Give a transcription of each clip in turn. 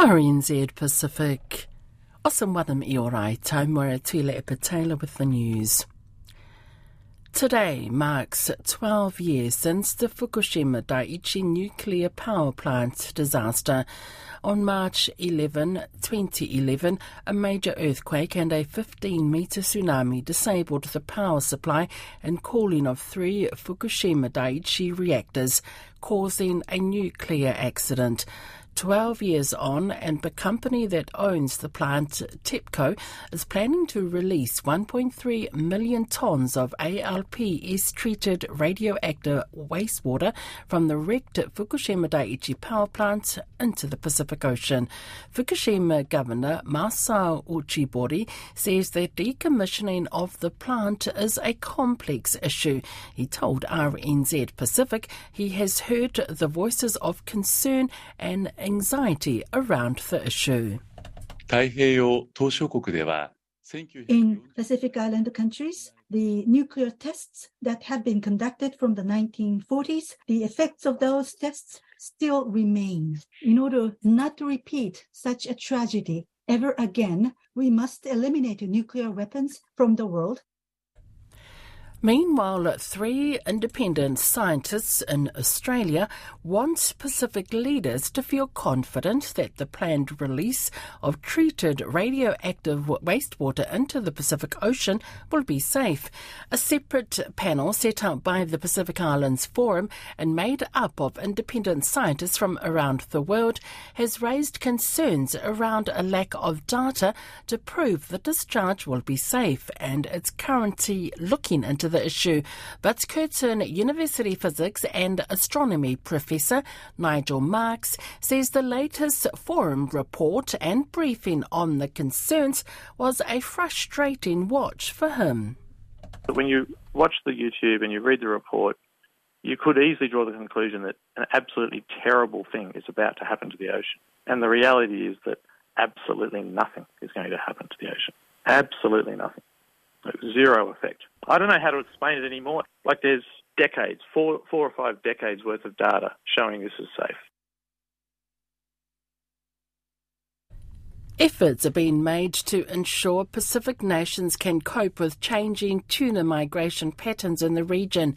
RNZ Pacific. Awesome wadam i orai taumura tuile e with the news. Today marks 12 years since the Fukushima Daiichi nuclear power plant disaster. On March 11, 2011, a major earthquake and a 15 metre tsunami disabled the power supply and cooling of three Fukushima Daiichi reactors, causing a nuclear accident. 12 years on, and the company that owns the plant, TEPCO, is planning to release 1.3 million tonnes of ALPS treated radioactive wastewater from the wrecked Fukushima Daiichi power plant into the Pacific Ocean. Fukushima Governor Masao Uchibori says that decommissioning of the plant is a complex issue. He told RNZ Pacific he has heard the voices of concern and anxiety around the issue. In Pacific Island countries, the nuclear tests that have been conducted from the 1940s, the effects of those tests still remain. In order not to repeat such a tragedy ever again, we must eliminate nuclear weapons from the world Meanwhile, three independent scientists in Australia want Pacific leaders to feel confident that the planned release of treated radioactive wastewater into the Pacific Ocean will be safe. A separate panel set up by the Pacific Islands Forum and made up of independent scientists from around the world has raised concerns around a lack of data to prove the discharge will be safe and it's currently looking into the issue. But Curtin University physics and astronomy professor Nigel Marks says the latest forum report and briefing on the concerns was a frustrating watch for him. When you watch the YouTube and you read the report, you could easily draw the conclusion that an absolutely terrible thing is about to happen to the ocean. And the reality is that absolutely nothing is going to happen to the ocean. Absolutely nothing. Zero effect. I don't know how to explain it anymore. Like there's decades, four, four or five decades worth of data showing this is safe. Efforts are being made to ensure Pacific nations can cope with changing tuna migration patterns in the region.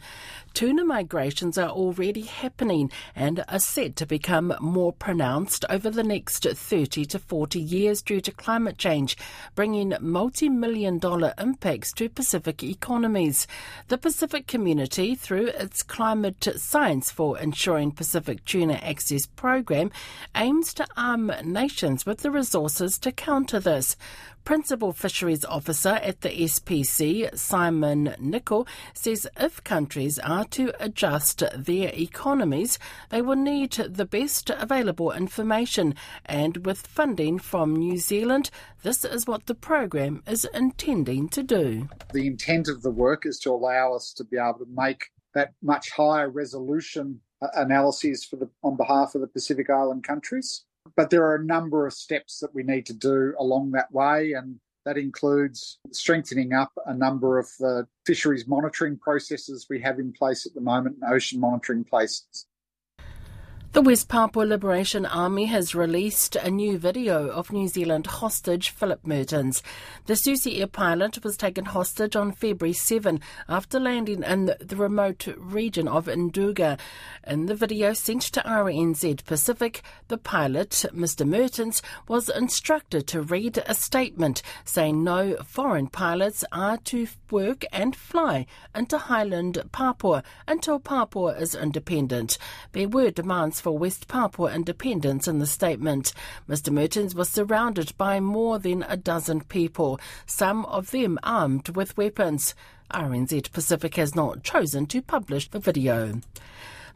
Tuna migrations are already happening and are set to become more pronounced over the next 30 to 40 years due to climate change, bringing multi million dollar impacts to Pacific economies. The Pacific community, through its Climate Science for Ensuring Pacific Tuna Access program, aims to arm nations with the resources to counter this. Principal Fisheries Officer at the SPC, Simon Nicol, says if countries are to adjust their economies, they will need the best available information. And with funding from New Zealand, this is what the program is intending to do. The intent of the work is to allow us to be able to make that much higher resolution uh, analyses for the, on behalf of the Pacific Island countries. But there are a number of steps that we need to do along that way, and that includes strengthening up a number of the fisheries monitoring processes we have in place at the moment, and ocean monitoring places. The West Papua Liberation Army has released a new video of New Zealand hostage Phillip Mehrtens. The Susi Air pilot was taken hostage on February 7 after landing in the remote region of Nduga. In the video sent to RNZ Pacific, the pilot, Mr. Mehrtens, was instructed to read a statement saying no foreign pilots are to work and fly into Highland Papua until Papua is independent. There were demands for West Papua independence in the statement. Mr. Mehrtens was surrounded by more than a dozen people, some of them armed with weapons. RNZ Pacific has not chosen to publish the video.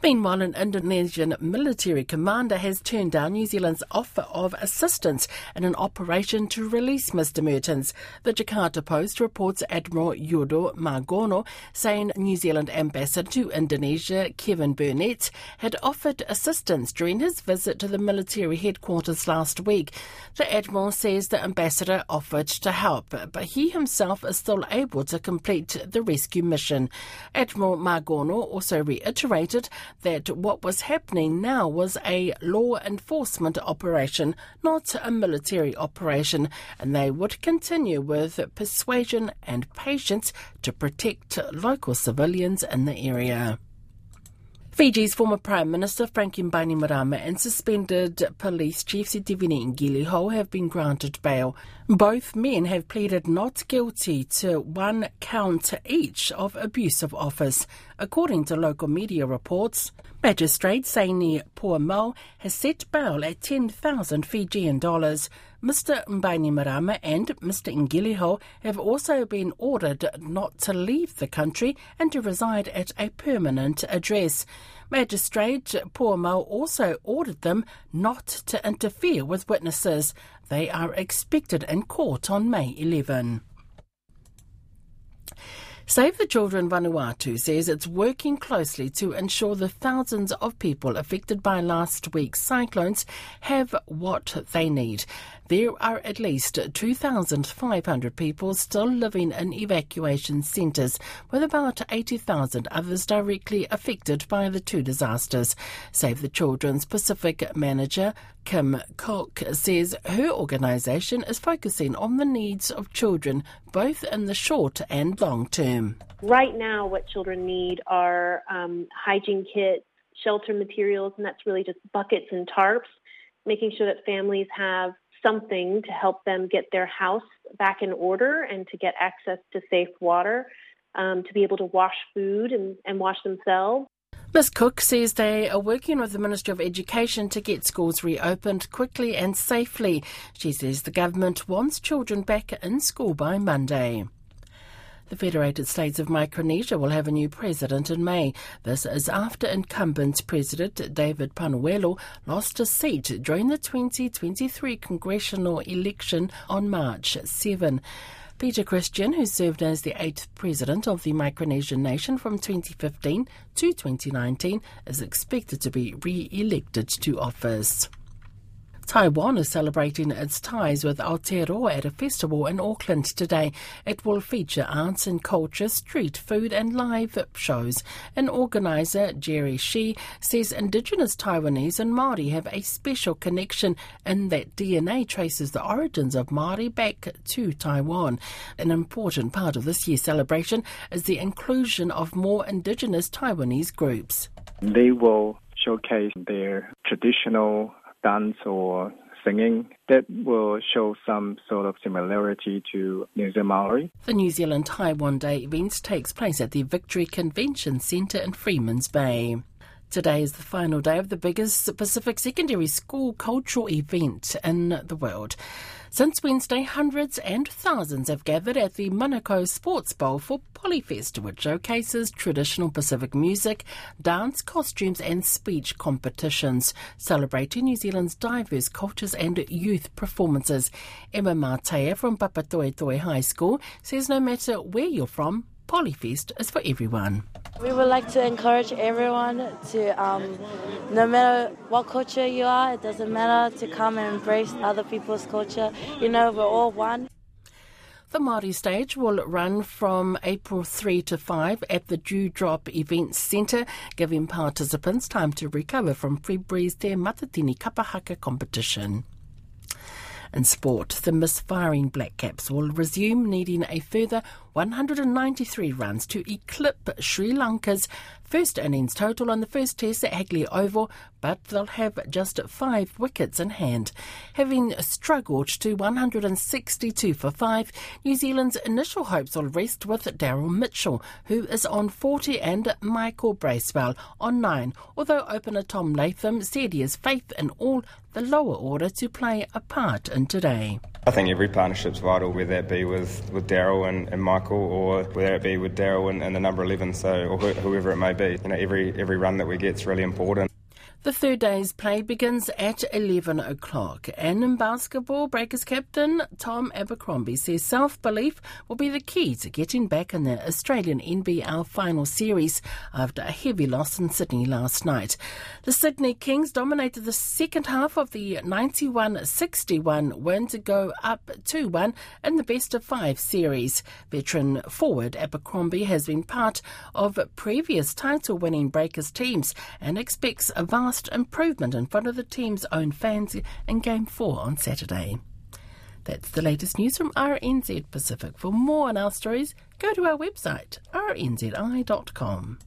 Meanwhile, an Indonesian military commander has turned down New Zealand's offer of assistance in an operation to release Mr. Mehrtens. The Jakarta Post reports Admiral Yudo Margono saying New Zealand ambassador to Indonesia, Kevin Burnett, had offered assistance during his visit to the military headquarters last week. The Admiral says the ambassador offered to help, but he himself is still able to complete the rescue mission. Admiral Margono also reiterated that what was happening now was a law enforcement operation, not a military operation, and they would continue with persuasion and patience to protect local civilians in the area. Fiji's former Prime Minister Frank Bainimarama and suspended police chief Sitiveni Qiliho have been granted bail. Both men have pleaded not guilty to one count each of abuse of office. According to local media reports, Magistrate Saini Puamau has set bail at 10,000 Fijian dollars. Mr. Bainimarama and Mr. Qiliho have also been ordered not to leave the country and to reside at a permanent address. Magistrate Puamau also ordered them not to interfere with witnesses. They are expected in court on May 11. Save the Children Vanuatu says it's working closely to ensure the thousands of people affected by last week's cyclones have what they need. There are at least 2,500 people still living in evacuation centres, with about 80,000 others directly affected by the two disasters. Save the Children's Pacific manager Kim Cook says her organisation is focusing on the needs of children both in the short and long term. Right now, what children need are um, hygiene kits, shelter materials, and that's really just buckets and tarps, making sure that families have something to help them get their house back in order and to get access to safe water, um, to be able to wash food and, and wash themselves. Ms Cook says they are working with the Ministry of Education to get schools reopened quickly and safely. She says the government wants children back in school by Monday. The Federated States of Micronesia will have a new president in May. This is after incumbent President David Panuelo lost his seat during the 2023 congressional election on March 7. Peter Christian, who served as the eighth president of the Micronesian nation from 2015 to 2019, is expected to be re elected to office. Taiwan is celebrating its ties with Aotearoa at a festival in Auckland today. It will feature arts and culture, street food, and live shows. An organizer, Jerry Shi, says Indigenous Taiwanese and Māori have a special connection in that DNA traces the origins of Māori back to Taiwan. An important part of this year's celebration is the inclusion of more Indigenous Taiwanese groups. They will showcase their traditional dance or singing that will show some sort of similarity to New Zealand Maori. The New Zealand Taiwan Day event takes place at the Victory Convention Centre in Freemans Bay. Today is the final day of the biggest Pacific secondary school cultural event in the world. Since Wednesday, hundreds and thousands have gathered at the Manukau Sports Bowl for Polyfest, which showcases traditional Pacific music, dance, costumes, and speech competitions, celebrating New Zealand's diverse cultures and youth performances. Emma Martea from Papatoetoe High School says no matter where you're from, Polyfest is for everyone. We would like to encourage everyone to, um, no matter what culture you are, it doesn't matter to come and embrace other people's culture. You know, we're all one. The Māori stage will run from April 3 to 5 at the Due Drop Events Centre, giving participants time to recover from February's Te Matatini Kapahaka competition. In sport, the misfiring Black Caps will resume needing a further 193 runs to eclipse Sri Lanka's first innings total on the first test at Hagley Oval, but they'll have just five wickets in hand. Having struggled to 162 for five, New Zealand's initial hopes will rest with Daryl Mitchell, who is on 40, and Michael Bracewell on nine, although opener Tom Latham said he has faith in all the lower order to play a part in today. I think every partnership's vital, whether it be with, with Daryl and, and, Michael or whether it be with Daryl and, and, the number 11, so or whoever it may be. You know, every every run that we get is really important. The third day's play begins at 11 o'clock. And in basketball, Breakers captain Tom Abercrombie says self belief will be the key to getting back in the Australian NBL final series after a heavy loss in Sydney last night. The Sydney Kings dominated the second half of the 91 61 win to go up 2 1 in the best of five series. Veteran forward Abercrombie has been part of previous title winning Breakers teams and expects a vast vast improvement in front of the team's own fans in Game 4 on Saturday. That's the latest news from RNZ Pacific. For more on our stories, go to our website, rnzi.com.